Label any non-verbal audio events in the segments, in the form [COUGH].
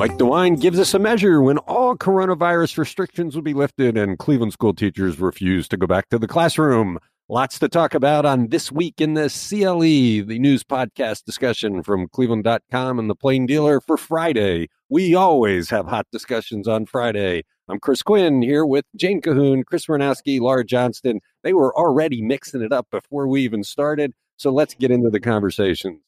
Mike DeWine gives us a measure when all coronavirus restrictions will be lifted and Cleveland school teachers refuse to go back to the classroom. Lots to talk about on This Week in the CLE, the news podcast discussion from cleveland.com and the Plain Dealer for Friday. We always have hot discussions on Friday. I'm Chris Quinn here with Jane Kahoun, Chris Ranowski, Laura Johnston. They were already mixing it up before we even started. So let's get into the conversations.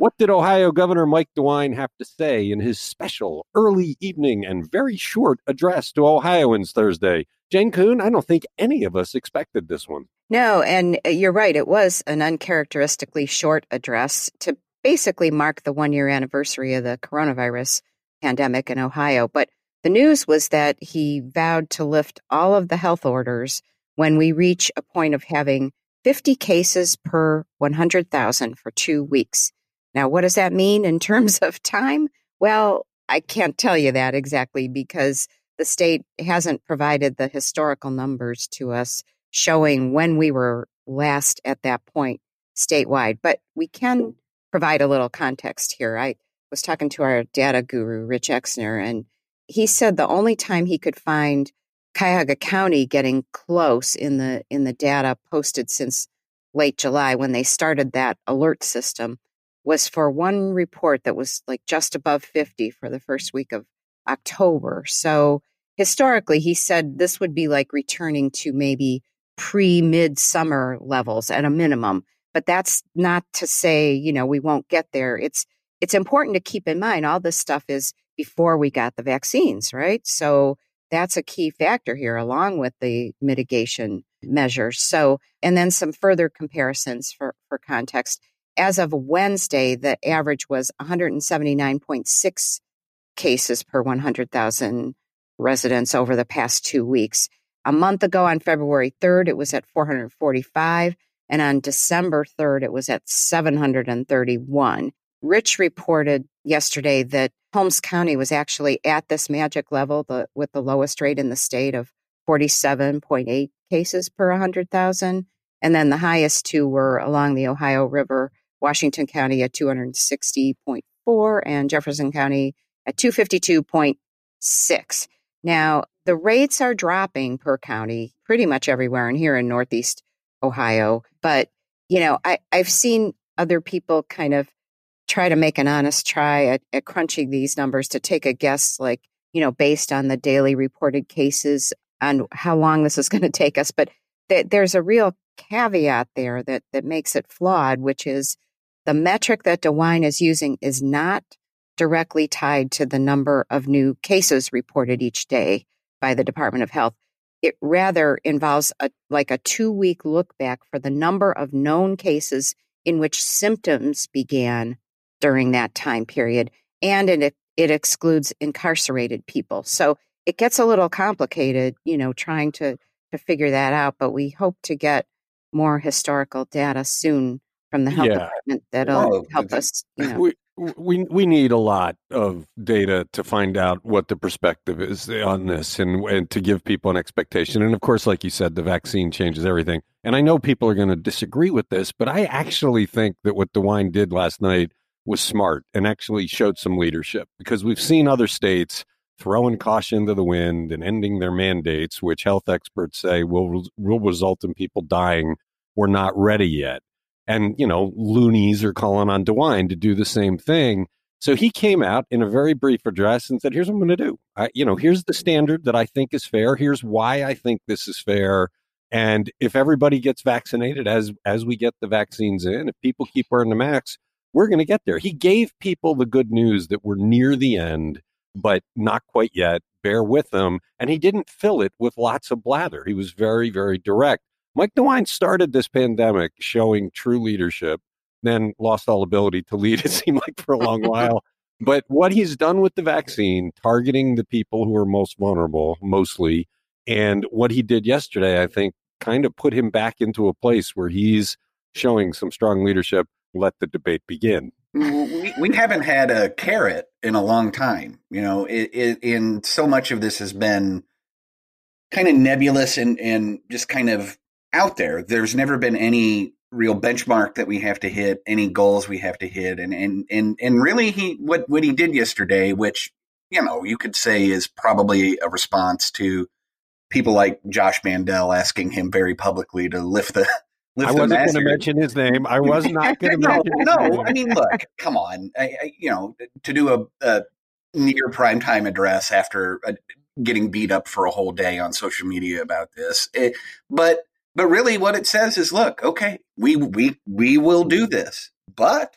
What did Ohio Governor Mike DeWine have to say in his special early evening and very short address to Ohioans Thursday? Jane Kahoun, I don't think any of us expected this one. No, and uh, you're right. It was an uncharacteristically short address to basically mark the one year anniversary of the coronavirus pandemic in Ohio. But the news was that he vowed to lift all of the health orders when we reach a point of having 50 cases per 100,000 for two weeks. Now, what does that mean in terms of time? Well, I can't tell you that exactly because the state hasn't provided the historical numbers to us showing when we were last at that point statewide. But we can provide a little context here. I was talking to our data guru, Rich Exner, and he said the only time he could find Cuyahoga County getting close in the in the data posted since late July when they started that alert system was for one report that was like just above 50 for the first week of October. So historically, he said this would be like returning to maybe pre midsummer levels at a minimum. But that's not to say, you know, we won't get there. It's it's important to keep in mind all this stuff is before we got the vaccines, right? So that's a key factor here, along with the mitigation measures. So, and then some further comparisons for, for context as of Wednesday, the average was 179.6 cases per 100,000 residents over the past two weeks. A month ago, on February 3rd, it was at 445. And on December 3rd, it was at 731. Rich reported yesterday that Holmes County was actually at this magic level the, with the lowest rate in the state of 47.8 cases per 100,000. And then the highest two were along the Ohio River Washington County at 260.4 and Jefferson County at 252.6. Now, the rates are dropping per county pretty much everywhere and here in Northeast Ohio. But, you know, I, I've seen other people kind of try to make an honest try at, at crunching these numbers to take a guess, like, you know, based on the daily reported cases and how long this is going to take us. But th- there's a real caveat there that, that makes it flawed, which is the metric that DeWine is using is not directly tied to the number of new cases reported each day by the Department of Health. It rather involves a, like a two week look back for the number of known cases in which symptoms began during that time period. And it, it excludes incarcerated people. So it gets a little complicated, you know, trying to, to figure that out, but we hope to get more historical data soon from the health yeah. department that'll well, help us. You know. We, we we need a lot of data to find out what the perspective is on this and, and to give people an expectation. And of course, like you said, the vaccine changes everything. And I know people are going to disagree with this, but I actually think that what DeWine did last night was smart and actually showed some leadership because we've seen other states throwing caution to the wind and ending their mandates, which health experts say will will result in people dying. We're not ready yet. And, you know, loonies are calling on DeWine to do the same thing. So he came out in a very brief address and said, here's what I'm going to do. I, you know, here's the standard that I think is fair. Here's why I think this is fair. And if everybody gets vaccinated as as we get the vaccines in, if people keep wearing the masks, we're going to get there. He gave people the good news that we're near the end, but not quite yet. Bear with them. And he didn't fill it with lots of blather. He was very, very direct. Mike DeWine started this pandemic showing true leadership, then lost all ability to lead, [LAUGHS] it seemed like, for a long while. But what he's done with the vaccine, targeting the people who are most vulnerable, mostly, and what he did yesterday, I think, kind of put him back into a place where he's showing some strong leadership. Let the debate begin. Mm, we, we haven't had a carrot in a long time. You know, it, it, and so much of this has been kind of nebulous and, and just kind of out there. There's never been any real benchmark that we have to hit, any goals we have to hit, and and and and really, he what what he did yesterday, which you know you could say is probably a response to people like Josh Mandel asking him very publicly to lift the. [LAUGHS] Lift I wasn't going to mention his name. I was not [LAUGHS] going to no, mention. no, name. I mean, look, come on. I, I, you know, to do a, a near prime time address after a, getting beat up for a whole day on social media about this, it, but but really, what it says is, look, okay, we we we will do this, but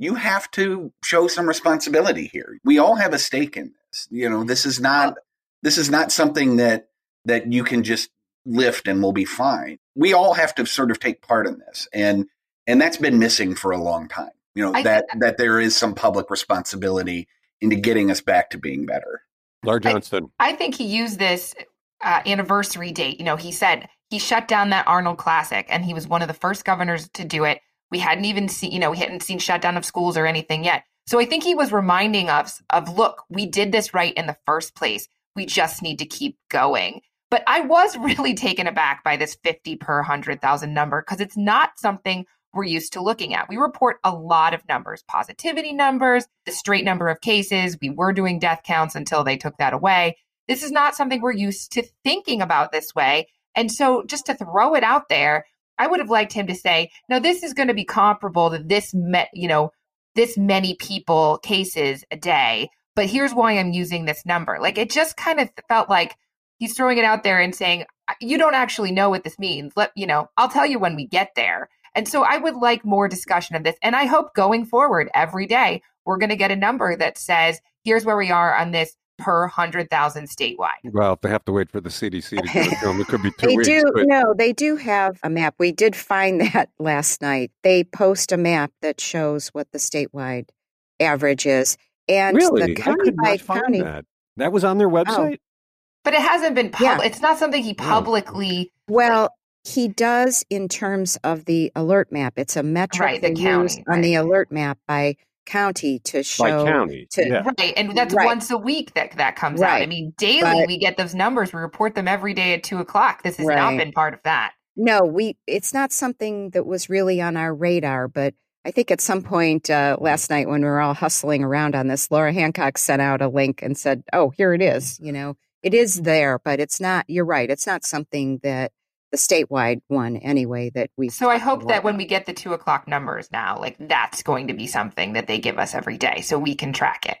you have to show some responsibility here. We all have a stake in this. You know, this is not this is not something that that you can just lift and we'll be fine. We all have to sort of take part in this, and and that's been missing for a long time. You know I that that there is some public responsibility into getting us back to being better. Laura Johnston. I, I think he used this uh, anniversary date. You know, he said he shut down that Arnold Classic, and he was one of the first governors to do it. We hadn't even seen, you know, we hadn't seen shutdown of schools or anything yet. So I think he was reminding us of, look, we did this right in the first place. We just need to keep going. But I was [LAUGHS] really taken aback by this 50 per 100,000 number because it's not something we're used to looking at. We report a lot of numbers, positivity numbers, the straight number of cases. We were doing death counts until they took that away. This is not something we're used to thinking about this way. And so just to throw it out there, I would have liked him to say, no, this is going to be comparable to this, you know, this many people cases a day. But here's why I'm using this number. Like it just kind of felt like he's throwing it out there and saying, you don't actually know what this means. Let, you know, I'll tell you when we get there. And so I would like more discussion of this. And I hope going forward every day, we're going to get a number that says, here's where we are on this per 100,000 statewide. Well, they have to wait for the CDC to get it them, it could be [LAUGHS] two they weeks. Do, but... No, they do have a map. We did find [LAUGHS] that last night. They post a map that shows what the statewide average is. And really? the county by county. That. that was on their oh. website? Oh. But it hasn't been public. Yeah. It's not something he publicly. Well, he does in terms of the alert map. It's a metric right, the county, on the alert map by county to show by county to, yeah. right and that's right. once a week that that comes right. out i mean daily but, we get those numbers we report them every day at two o'clock this has right. not been part of that no we it's not something that was really on our radar but i think at some point uh, last night when we were all hustling around on this laura hancock sent out a link and said oh here it is you know it is there but it's not you're right it's not something that the statewide one anyway that we so i hope that when we get the two o'clock numbers now like that's going to be something that they give us every day so we can track it.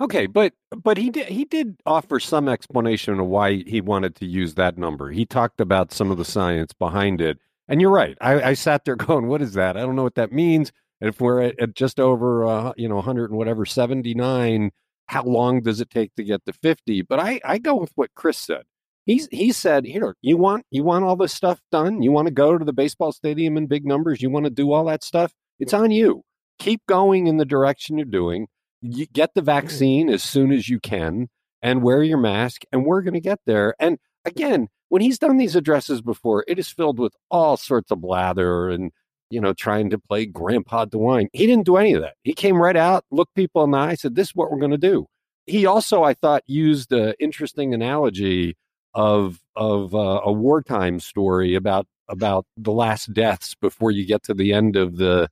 Okay but but he did he did offer some explanation of why he wanted to use that number. He talked about some of the science behind it. And you're right i, I sat there [LAUGHS] going what is that? I don't know what that means. And if we're at, at just over uh, you know 100 and whatever 79 how long does it take to get to 50 but i i go with what chris said He's he said, here, you want you want all this stuff done? You want to go to the baseball stadium in big numbers? You want to do all that stuff? It's on you. Keep going in the direction you're doing. You get the vaccine as soon as you can and wear your mask and we're going to get there. And again, when he's done these addresses before, it is filled with all sorts of blather and you know, trying to play Grandpa DeWine. He didn't do any of that. He came right out, looked people in the eye, said, "This is what we're going to do." He also, I thought, used an interesting analogy of of uh, a wartime story about about the last deaths before you get to the end of the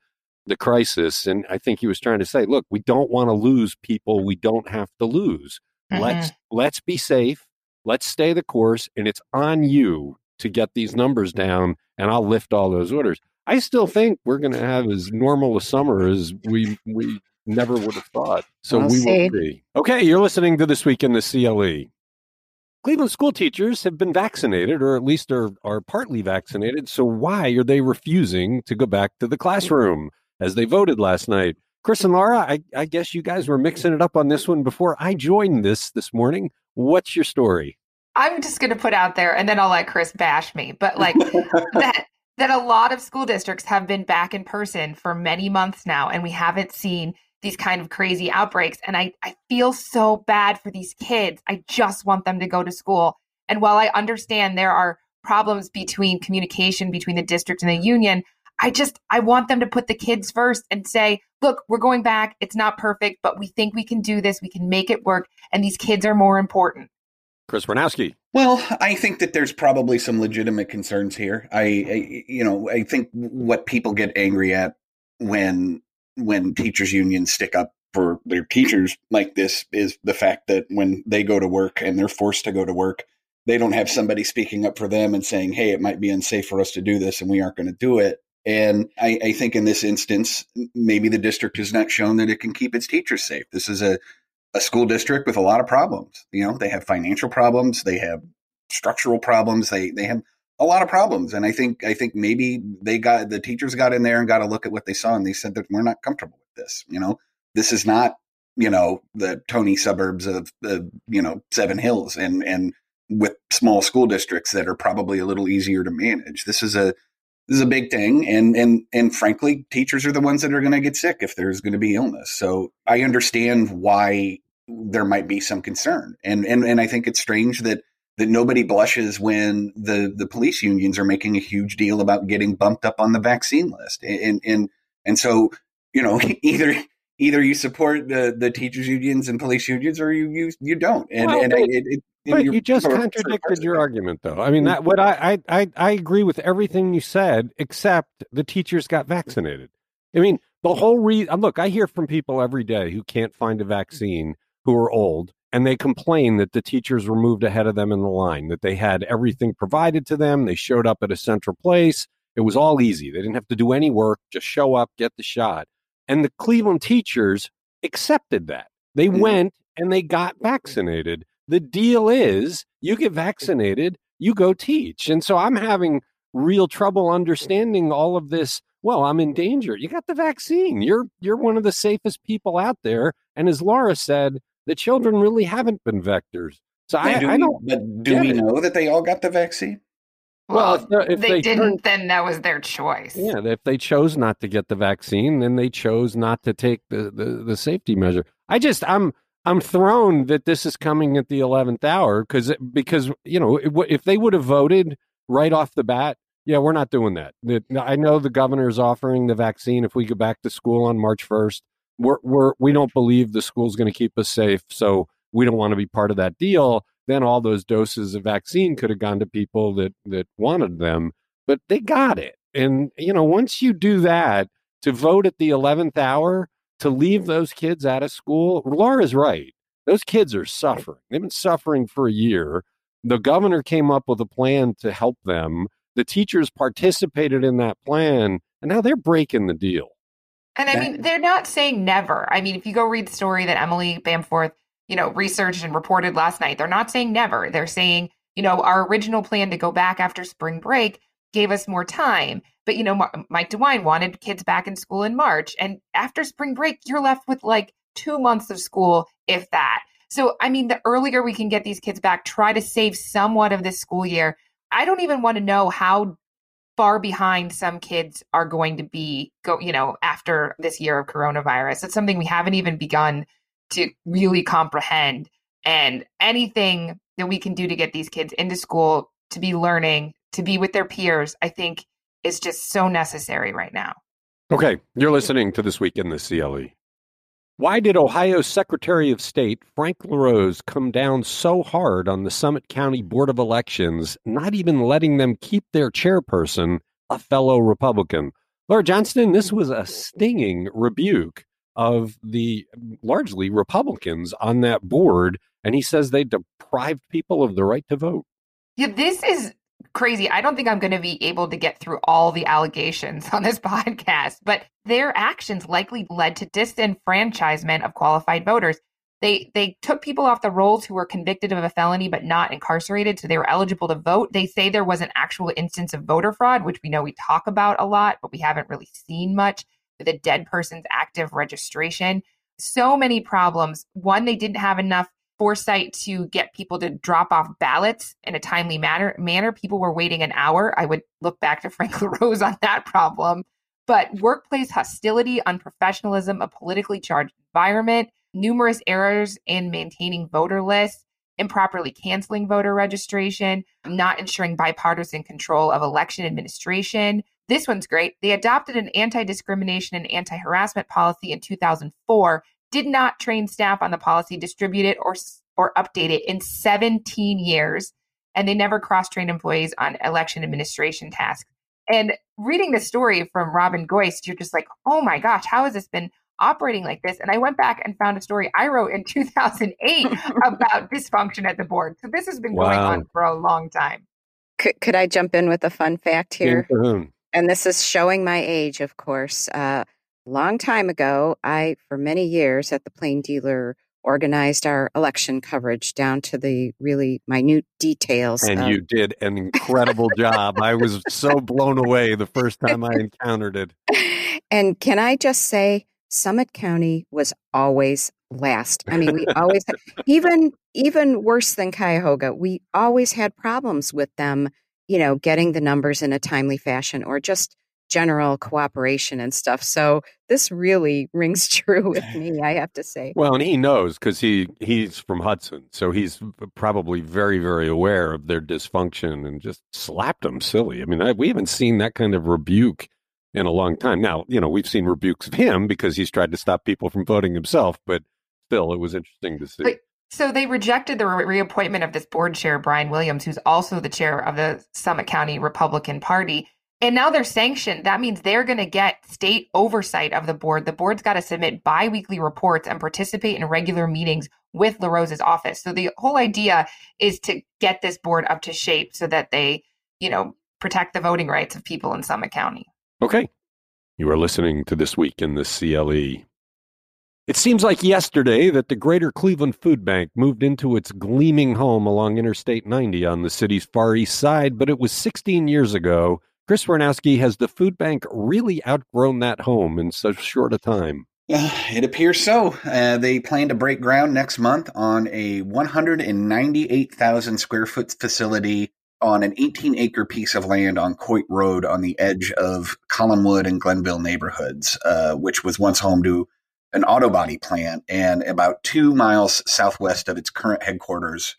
the crisis and i think he was trying to say look we don't want to lose people we don't have to lose mm-hmm. let's let's be safe let's stay the course and it's on you to get these numbers down and i'll lift all those orders i still think we're going to have as normal a summer as we we never would have thought so we'll we see. will be okay you're listening to this week in the cle Cleveland school teachers have been vaccinated, or at least are, are partly vaccinated. So why are they refusing to go back to the classroom as they voted last night? Chris and Laura, I, I guess you guys were mixing it up on this one before I joined this this morning. What's your story? I'm just going to put out there, and then I'll let Chris bash me. But like [LAUGHS] that, that a lot of school districts have been back in person for many months now, and we haven't seen these kind of crazy outbreaks. And I, I feel so bad for these kids. I just want them to go to school. And while I understand there are problems between communication between the district and the union, I just I want them to put the kids first and say, look, we're going back. It's not perfect, but we think we can do this. We can make it work. And these kids are more important. Chris Wernowski. Well, I think that there's probably some legitimate concerns here. I, I, you know, I think what people get angry at when when teachers unions stick up for their teachers like this is the fact that when they go to work and they're forced to go to work, they don't have somebody speaking up for them and saying, "Hey, it might be unsafe for us to do this, and we aren't going to do it." And I, I, think in this instance, maybe the district has not shown that it can keep its teachers safe. This is a, a school district with a lot of problems. You know, they have financial problems, they have structural problems, they they have a lot of problems. And I think I think maybe they got the teachers got in there and got to look at what they saw and they said that we're not comfortable with this. You know, this is not you know the Tony suburbs of the you know Seven Hills and and with small school districts that are probably a little easier to manage. This is a this is a big thing and and and frankly teachers are the ones that are going to get sick if there's going to be illness so i understand why there might be some concern and and and i think it's strange that that nobody blushes when the the police unions are making a huge deal about getting bumped up on the vaccine list and and and so you know [LAUGHS] either either you support the the teachers unions and police unions or you you, you don't and well, and it, it, but you just contradicted your argument, though. I mean, mm-hmm. that what I, I I agree with everything you said, except the teachers got vaccinated. I mean, the whole reason. Look, I hear from people every day who can't find a vaccine, who are old, and they complained that the teachers were moved ahead of them in the line, that they had everything provided to them, they showed up at a central place. It was all easy. They didn't have to do any work, just show up, get the shot. And the Cleveland teachers accepted that. They mm-hmm. went and they got vaccinated the deal is you get vaccinated, you go teach. And so I'm having real trouble understanding all of this. Well, I'm in danger. You got the vaccine. You're you're one of the safest people out there. And as Laura said, the children really haven't been vectors. So I, do I don't. We, but do we know that they all got the vaccine? Well, well if, if, they, they, didn't, turned, then that was their choice. Yeah, if they chose not to get the vaccine, then they chose not to take the, the, the safety measure. I just, I'm, I'm thrown that this is coming at the 11th hour because because you know if they would have voted right off the bat, yeah, we're not doing that. I know the governor is offering the vaccine if we go back to school on March 1st. We're we're we don't believe the school's going to keep us safe, so we don't want to be part of that deal. Then all those doses of vaccine could have gone to people that that wanted them, but they got it. And you know, once you do that, to vote at the 11th hour to leave those kids out of school, Laura's right. Those kids are suffering. They've been suffering for a year. The governor came up with a plan to help them. The teachers participated in that plan, and now they're breaking the deal. And I mean, they're not saying never. I mean, if you go read the story that Emily Bamforth, you know, researched and reported last night, they're not saying never. They're saying, you know, our original plan to go back after spring break gave us more time. But, you know, Mike DeWine wanted kids back in school in March. And after spring break, you're left with like two months of school, if that. So, I mean, the earlier we can get these kids back, try to save somewhat of this school year. I don't even want to know how far behind some kids are going to be go you know after this year of coronavirus it's something we haven't even begun to really comprehend and anything that we can do to get these kids into school to be learning to be with their peers, I think is just so necessary right now. Okay, you're listening to This Week in the CLE. Why did Ohio's Secretary of State, Frank LaRose, come down so hard on the Summit County Board of Elections, not even letting them keep their chairperson, a fellow Republican? Laura Johnston, this was a stinging rebuke of the largely Republicans on that board, and he says they deprived people of the right to vote. Yeah, this is crazy. I don't think I'm going to be able to get through all the allegations [LAUGHS] on this podcast, but their actions likely led to disenfranchisement of qualified voters. They they took people off the rolls who were convicted of a felony but not incarcerated, so they were eligible to vote. They say there was an actual instance of voter fraud, which we know we talk about a lot, but we haven't really seen much with a dead person's active registration. So many problems. One, they didn't have enough foresight to get people to drop off ballots in a timely manner. Manner people were waiting an hour. I would look back to [LAUGHS] Frank LaRose on that problem. But workplace hostility, unprofessionalism, a politically charged environment, numerous errors in maintaining voter lists, improperly canceling voter registration, not ensuring bipartisan control of election administration. This one's great. They adopted an anti discrimination and anti harassment policy in 2004, did not train staff on the policy, distribute it, or, or update it in 17 years. And they never cross trained employees on election administration tasks. And reading the story from Robin Goist, you're just like, oh my gosh, how has this been operating like this. And I went back and found a story I wrote in 2008 [LAUGHS] about dysfunction at the board. So this has been wow. going on for a long time. Could, could I jump in with a fun fact here? And this is showing my age, of course. Uh, long time ago, I, for many years at the Plain Dealer, organized our election coverage down to the really minute details. And of... you did an incredible [LAUGHS] job. I was so blown away the first time I [LAUGHS] encountered it. And can I just say, Summit County was always last. I mean, we always even even worse than Cuyahoga. We always had problems with them, you know, getting the numbers in a timely fashion or just general cooperation and stuff. So this really [LAUGHS] rings true with me, [LAUGHS] I have to say. Well, and he knows because he he's from Hudson, so he's probably very very aware of their dysfunction and just slapped them silly. I mean, I, we haven't seen that kind of rebuke in a long time. Now, you know, we've seen rebukes of him because he's tried to stop people from voting himself, but still, it was interesting to see. But, so they rejected the re- reappointment of this board chair, Brian Williams, who's also the chair of the Summit County Republican Party. And now they're sanctioned. That means they're going to get state oversight of the board. The board's got to submit biweekly reports and participate in regular meetings with LaRose's office. So the whole idea is to get this board up to shape so that they, you know, protect the voting rights of people in Summit County. Okay. You are listening to This Week in the CLE. It seems like yesterday that the Greater Cleveland Food Bank moved into its gleaming home along Interstate 90 on the city's far east side, but it was 16 years ago. Chris Warnowski, has the food bank really outgrown that home in so short a time? Uh, [SIGHS] it appears so. Uh, they plan to break ground next month on a 198,000 square foot facility on an 18 acre piece of land on Coit Road on the edge of Collinwood and Glenville neighborhoods, uh, which was once home to an auto body plant and about two miles southwest of its current headquarters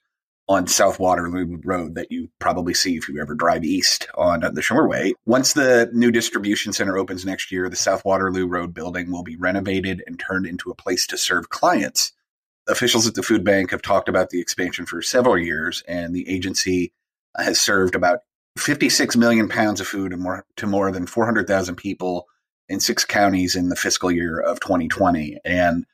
on South Waterloo Road that you probably see if you ever drive east on uh, the Shoreway. Once the new distribution center opens next year, the South Waterloo Road building will be renovated and turned into a place to serve clients. Officials at the food bank have talked about the expansion for several years, and the agency has served about 56 million pounds of food to more, to more than 400,000 people in six counties in the fiscal year of 2020. And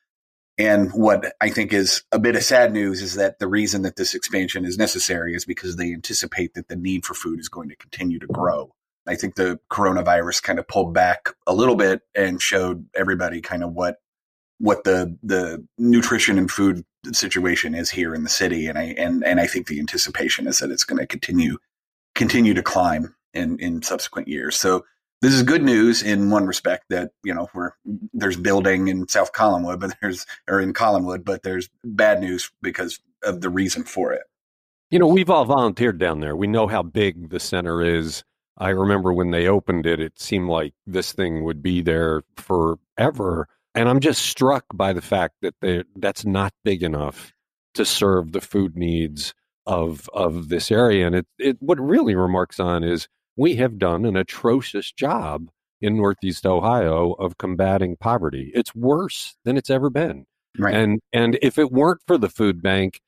and what I think is a bit of sad news is that the reason that this expansion is necessary is because they anticipate that the need for food is going to continue to grow. I think the coronavirus kind of pulled back a little bit and showed everybody kind of what what the the nutrition and food situation is here in the city, and I and and I think the anticipation is that it's going to continue continue to climb in in subsequent years. So this is good news in one respect that you know where there's building in South Collinwood, but [LAUGHS] there's or in Collinwood, but there's bad news because of the reason for it. You know, we've all volunteered down there. We know how big the center is. I remember when they opened it, it seemed like this thing would be there forever. And I'm just struck by the fact that that's not big enough to serve the food needs of of this area. And it, it what really remarks on is we have done an atrocious job in Northeast Ohio of combating poverty. It's worse than it's ever been. Right. And and if it weren't for the food bank,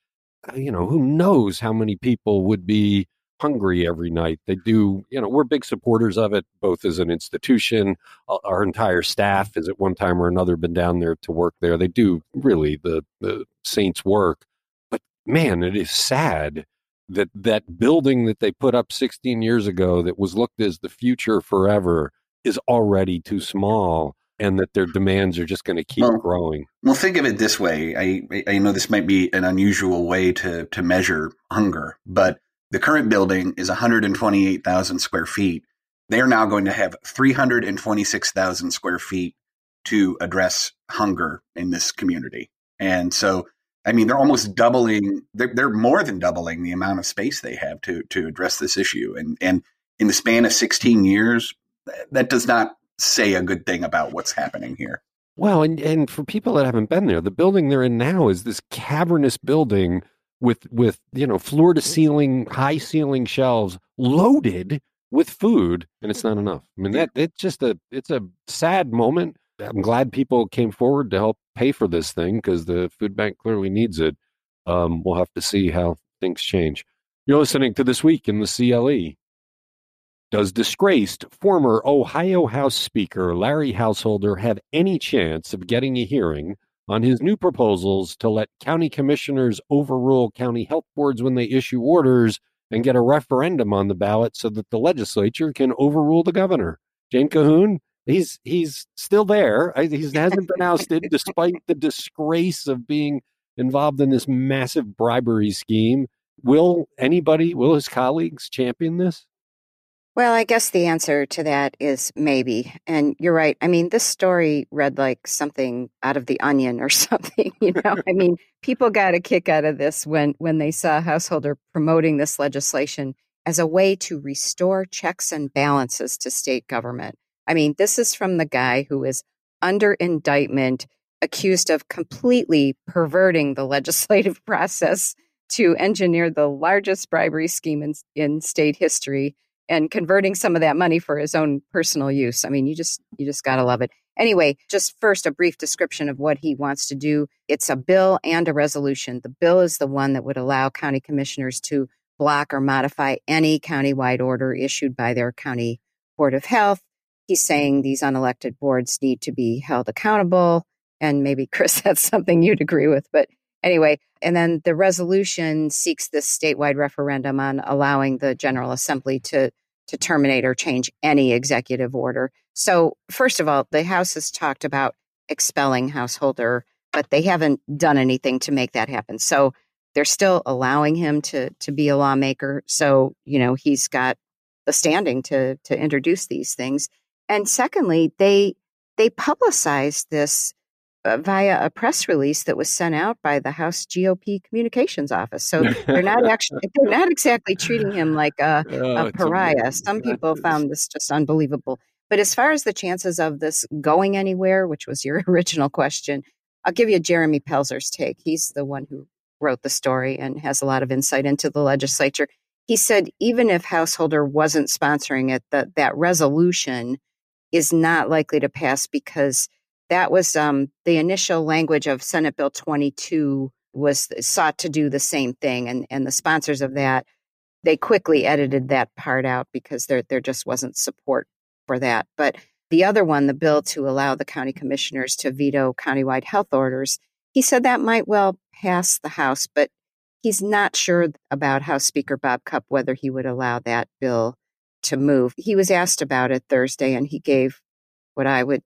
uh, you know, who knows how many people would be hungry every night. They do, you know, we're big supporters of it, both as an institution. Our entire staff has at one time or another been down there to work there. They do really the, the saints' work. But man, it is sad that that building that they put up 16 years ago that was looked as the future forever is already too small and that their demands are just going to keep well, growing. Well, think of it this way. I, I know this might be an unusual way to, to measure hunger, but the current building is 128,000 square feet. They are now going to have 326,000 square feet to address hunger in this community. And so, I mean, they're almost doubling, they're, they're more than doubling the amount of space they have to, to address this issue. And, and in the span of 16 years, that does not say a good thing about what's happening here. Well, and, and for people that haven't been there, the building they're in now is this cavernous building with with you know floor to ceiling, high ceiling shelves loaded with food, and it's not enough. I mean that it's just a it's a sad moment. I'm glad people came forward to help pay for this thing because the food bank clearly needs it. Um, we'll have to see how things change. You're listening to this week in the CLE. Does disgraced former Ohio House Speaker Larry Householder have any chance of getting a hearing on his new proposals to let county commissioners overrule county health boards when they issue orders and get a referendum on the ballot so that the legislature can overrule the governor? Jane Kahoun, he's he's still there. He [LAUGHS] hasn't been ousted despite the disgrace of being involved in this massive bribery scheme. Will anybody, will his colleagues champion this? Well, I guess the answer to that is maybe. And you're right. I mean, this story read like something out of the onion or [LAUGHS] something, you know. I mean, people got a kick out of this when when they saw Householder promoting this legislation as a way to restore checks and balances to state government. I mean, this is from the guy who is under indictment accused of completely perverting the [LAUGHS] legislative process to engineer the largest bribery scheme in, in state history and converting some of that money for his own personal use. I mean, you just you just got to love it. Anyway, just first a brief description of what he wants to do. It's a bill and a resolution. The bill is the one that would allow county commissioners to block or modify any countywide order issued by their county board of health. He's saying these unelected boards need to be held accountable. And maybe, [LAUGHS] Chris, that's something you'd agree with. But anyway, and then the resolution seeks this statewide referendum on allowing the General Assembly to to terminate or change any executive order. So, first of all, the House has talked about expelling householder, but they haven't done anything to make that happen. So, they're still allowing him to to be a lawmaker. So, you know, he's got the standing to to introduce these things. And secondly, they they publicized this uh, via a press release that was sent out by the House GOP communications office. So they're not [LAUGHS] actually they're not exactly treating him like a, oh, a pariah. Some people found this just unbelievable. But as far as the chances of this going anywhere, which was your [LAUGHS] original question, I'll give you Jeremy Pelzer's take. He's the one who wrote the story and has a lot of insight into the legislature. He said even if Householder wasn't sponsoring it, that that resolution is not likely to pass because that was um, the initial language of Senate Bill 22 was sought to do the same thing, and and the sponsors of that they quickly edited that part out because there there just wasn't support for that. But the other one, the bill to allow the county commissioners to veto countywide health orders, he said that might well pass the House, but he's not sure about House Speaker Bob Cupp whether he would allow that bill to move. He was asked about it Thursday, and he gave what I would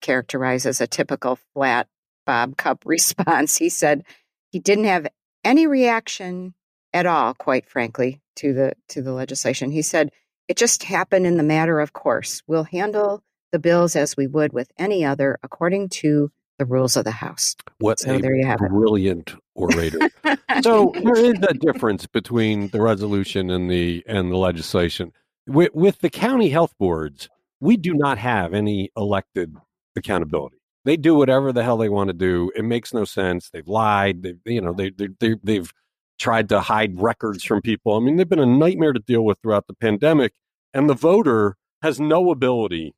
characterize as a typical flat Bob Cupp [LAUGHS] response. He said he didn't have any reaction at all, quite frankly, to the to the legislation. He said it just happened in the matter of course. We'll handle the bills as we would with any other, according to the rules of the House. What so a there you have it. brilliant orator. [LAUGHS] so there is a difference between the resolution and the and the legislation. With, with the county health boards, we do not have any elected accountability. They do whatever the hell they want to do. It makes no sense. They've lied. They, you know, they, they, they, they've tried to hide records from people. I mean, they've been a nightmare to deal with throughout the pandemic, and the voter has no ability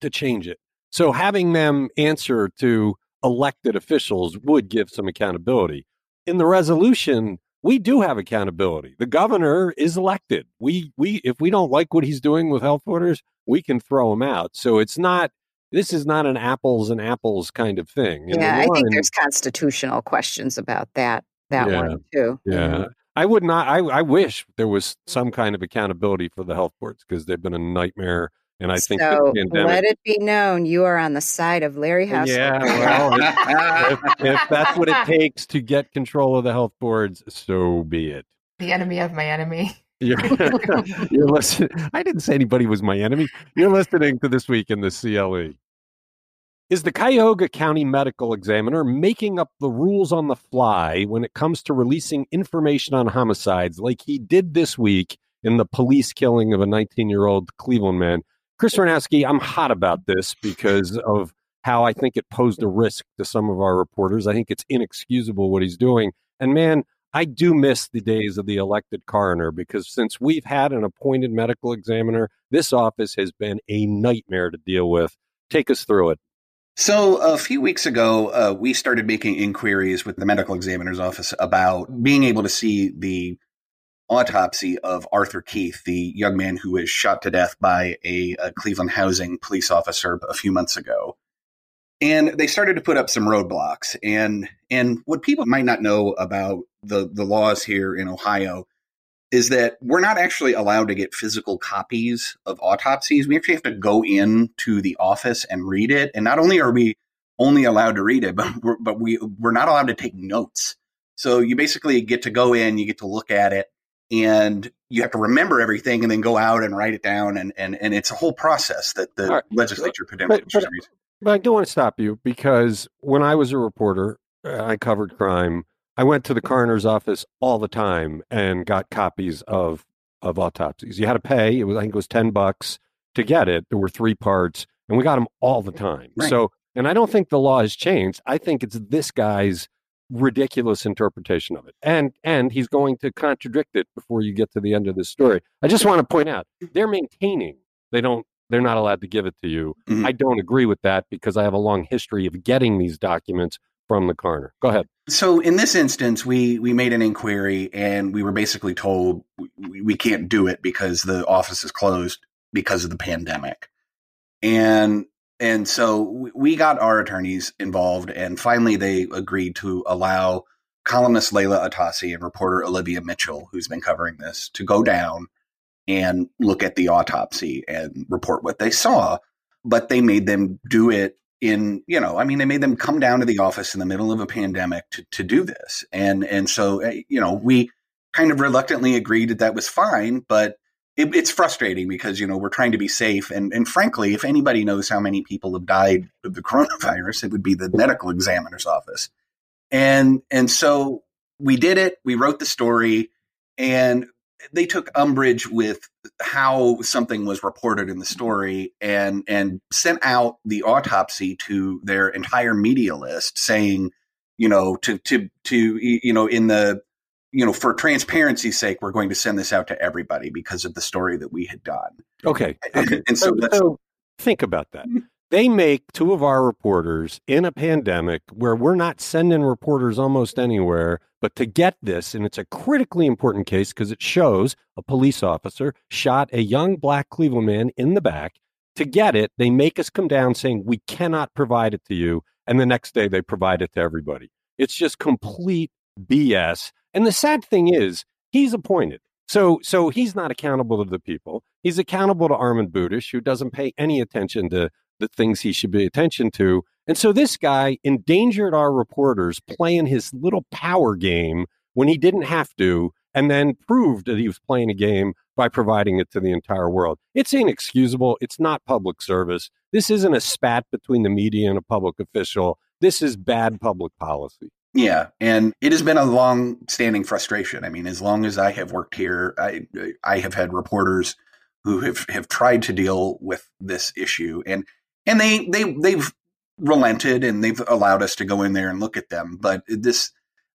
to change it. So having them answer to elected officials would give some accountability. In the resolution, we do have accountability. The governor is elected. We we if we don't like what he's doing with health orders, we can throw him out. So it's not this is not an apples and apples kind of thing. In yeah, I think there's constitutional questions about that that yeah, one too. Yeah. Mm-hmm. I would not I, I wish there was some kind of accountability for the health boards because they've been a nightmare and I think so. Pandemic, let it be known you are on the side of Larry House. Yeah, well, if, if, that's what it [LAUGHS] takes to get control of the health boards, so be it. The enemy of my enemy. You're, [LAUGHS] you're listening. I didn't say anybody was my enemy. You're listening to this week in the CLE. Is the Cuyahoga County Medical Examiner making up the rules on the fly when it comes to releasing information on homicides like he did this week in the police killing of a 19 year old Cleveland man? Chris Ranowski, I'm hot about this because of how I think it posed a risk to some of our reporters. I think it's inexcusable what he's doing. And man, I do miss the days of the elected coroner because since we've had an appointed medical examiner, this office has been a nightmare to deal with. Take us through it. So, a few weeks ago, uh, we started making inquiries with the medical examiner's office about being able to see the autopsy of Arthur Keith, the young man who was shot to death by a, a Cleveland housing police officer a few months ago. And they started to put up some roadblocks. And and what people might not know about the the laws here in Ohio is that we're not actually allowed to get physical copies of autopsies. We actually have to go in to the office and read it. And not only are we only allowed to read it [LAUGHS] but we're, but we we're not allowed to take notes. So you basically get to go in you get to look at it and you have to remember everything and then go out and write it down and and, and it's a whole process that the right. legislature put in but, but, I do want to stop you because when I was a reporter, uh, I covered crime. I went to the coroner's office all the time and got copies of of autopsies. You had to pay. It was I think it was ten bucks to get it. There were three parts, and we got them all the time. Right. So, and I don't think the law has changed. I think it's this guy's ridiculous interpretation of it, and and he's going to contradict it before you get to the end of this story. I just want to point out they're maintaining they don't they're not allowed to give it to you. Mm-hmm. I don't agree with that because I have a long history of getting these documents from the coroner. Go ahead. So in this instance, we we made an inquiry and we were basically told we, we can't do it because the office is closed because of the pandemic. And and so we got our attorneys involved and finally they agreed to allow columnist Leila Atassi and reporter Olivia Mitchell, who's been covering this, to go down and look at the autopsy and report what they saw. But they made them do it in, you know, I mean, they made them come down to the office in the middle of a pandemic to, to do this. And, and so, eh, you know, we kind of reluctantly agreed that that was fine, but it, it's frustrating because, you know, we're trying to be safe. And, and frankly, if anybody knows how many people have died of the [LAUGHS] coronavirus, it would be the medical examiner's office. And, and so we did it. We wrote the story and they took umbrage with how something was reported in the story and and sent out the autopsy to their entire media list saying you know to to to you know in the you know for transparency's sake we're going to send this out to everybody because of the story that we had done okay, okay. and so, so think about that mm-hmm. they make two of our reporters in a pandemic where we're not sending reporters almost anywhere but to get this, and it's a critically important case because it shows a police officer shot a young black Cleveland man in the back. To get it, they make us come down saying, we cannot provide it to you. And the next day they provide it to everybody. It's just complete BS. And the sad thing is, he's appointed. So, so he's not accountable to the people. He's accountable to Armond Budish, who doesn't pay any attention to the things he should pay attention to. And so this guy endangered our reporters playing his little power game when he didn't have to, and then proved that he was playing a game by providing it to the entire world. It's inexcusable. It's not public service. This isn't a spat between the media and a public official. This is bad public policy. Yeah, and it has been a long-standing frustration. I mean, as long as I have worked here, I I have had reporters who have have tried to deal with this issue, and and they they they've relented and they've allowed us to go in there and look at them. But this,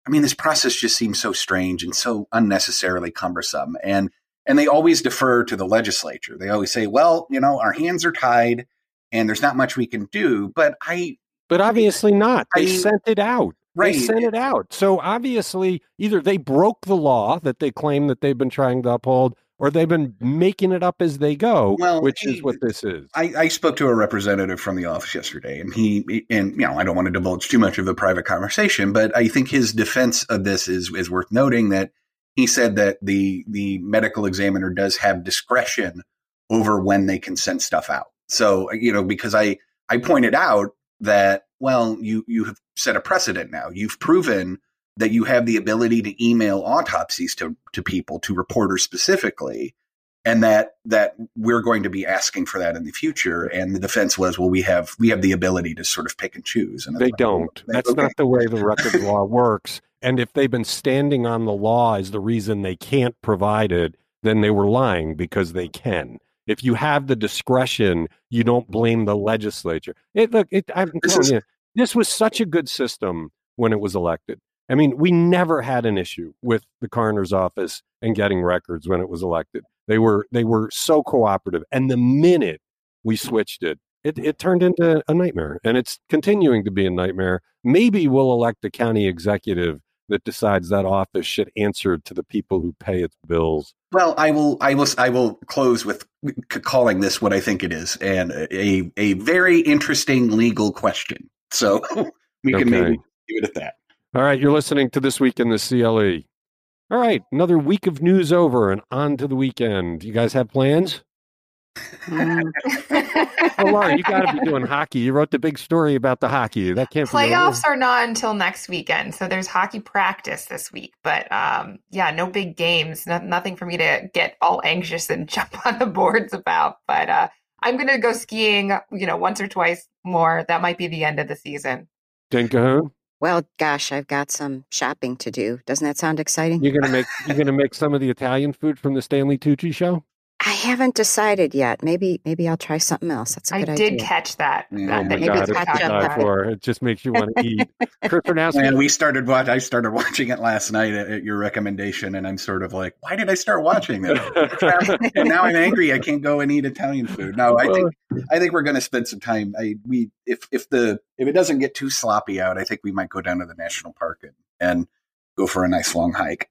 I mean, this process just seems so strange and so unnecessarily cumbersome. And and they always defer to the legislature. They always say, "Well, you know, our hands are tied, and there's not much we can do." But I, but obviously not. They I, sent it out. Right. They sent it out. So obviously, either they broke the law that they claim that they've been trying to uphold, or they've been making it up as they go, well, which he, is what this is. I, I, spoke to a representative from the office yesterday, and he and you know I don't want to divulge too much of the private conversation, but I think his defense of this is is worth noting that he said that the the medical examiner does have discretion over when they can send stuff out. So you know because I I pointed out that well you you have set a precedent now. You've proven that you have the ability to email autopsies to, to people, to reporters specifically, and that that we're going to be asking for that in the future. And the defense was, well, we have we have the ability to sort of pick and choose. And they don't. That's okay. not the way the record [LAUGHS] law works. And if they've been standing on the law as the reason they can't provide it, then they were lying because they can. if you have the discretion, you don't blame the legislature. It look, it, I'm This telling is- you, this was such a good system when it was elected. I mean, we never had an issue with the coroner's office and getting records when it was elected. They were they were so cooperative, and the minute we switched it, it, it turned into a nightmare, and it's continuing to be a nightmare. Maybe we'll elect a county executive that decides that office should answer to the people who pay its bills. Well, I will. I will. I will close with calling this what I think it is, and a a very interesting legal question. So [LAUGHS] we can maybe leave it at that. All right, you're listening to This Week in the CLE. All right, another week of news over and on to the weekend. You guys have plans? Mm, Oh, Laura, you got to be [LAUGHS] doing hockey. You wrote the big story about the hockey. That can't be Playoffs are not until next weekend, so there's hockey practice this week. But um, yeah, no big games. No, nothing for me to get all anxious and [LAUGHS] jump on the boards about. But uh, I'm going to go skiing. You know, once or twice more. That might be the end of the season. Jen Kahoun, well, gosh, I've got some shopping to do. Doesn't that sound exciting? you're gonna make [LAUGHS] you're gonna make some of the Italian food from the Stanley Tucci show. I haven't decided yet. Maybe maybe I'll try something else. That's a I good did idea. catch that. Yeah. that- Oh that maybe god, catch up. for. It just makes you want to eat. Chris [LAUGHS] Bernowski, And we started watch. I started watching it last night at, at your recommendation, and I'm sort of like, why did I start watching this? [LAUGHS] and now I'm angry. I can't go and eat Italian food. No, I think I think we're going to spend some time. I we if if the if it doesn't get too sloppy out, I think we might go down to the national park and, and go for a nice long hike.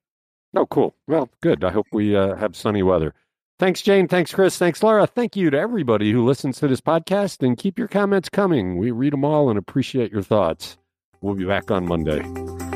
Oh, cool. Well, good. I hope we uh, have sunny weather. Thanks, Jane. Thanks, Chris. Thanks, Laura. Thank you to everybody who listens to this podcast and keep your comments coming. We read them all and appreciate your thoughts. We'll be back on Monday.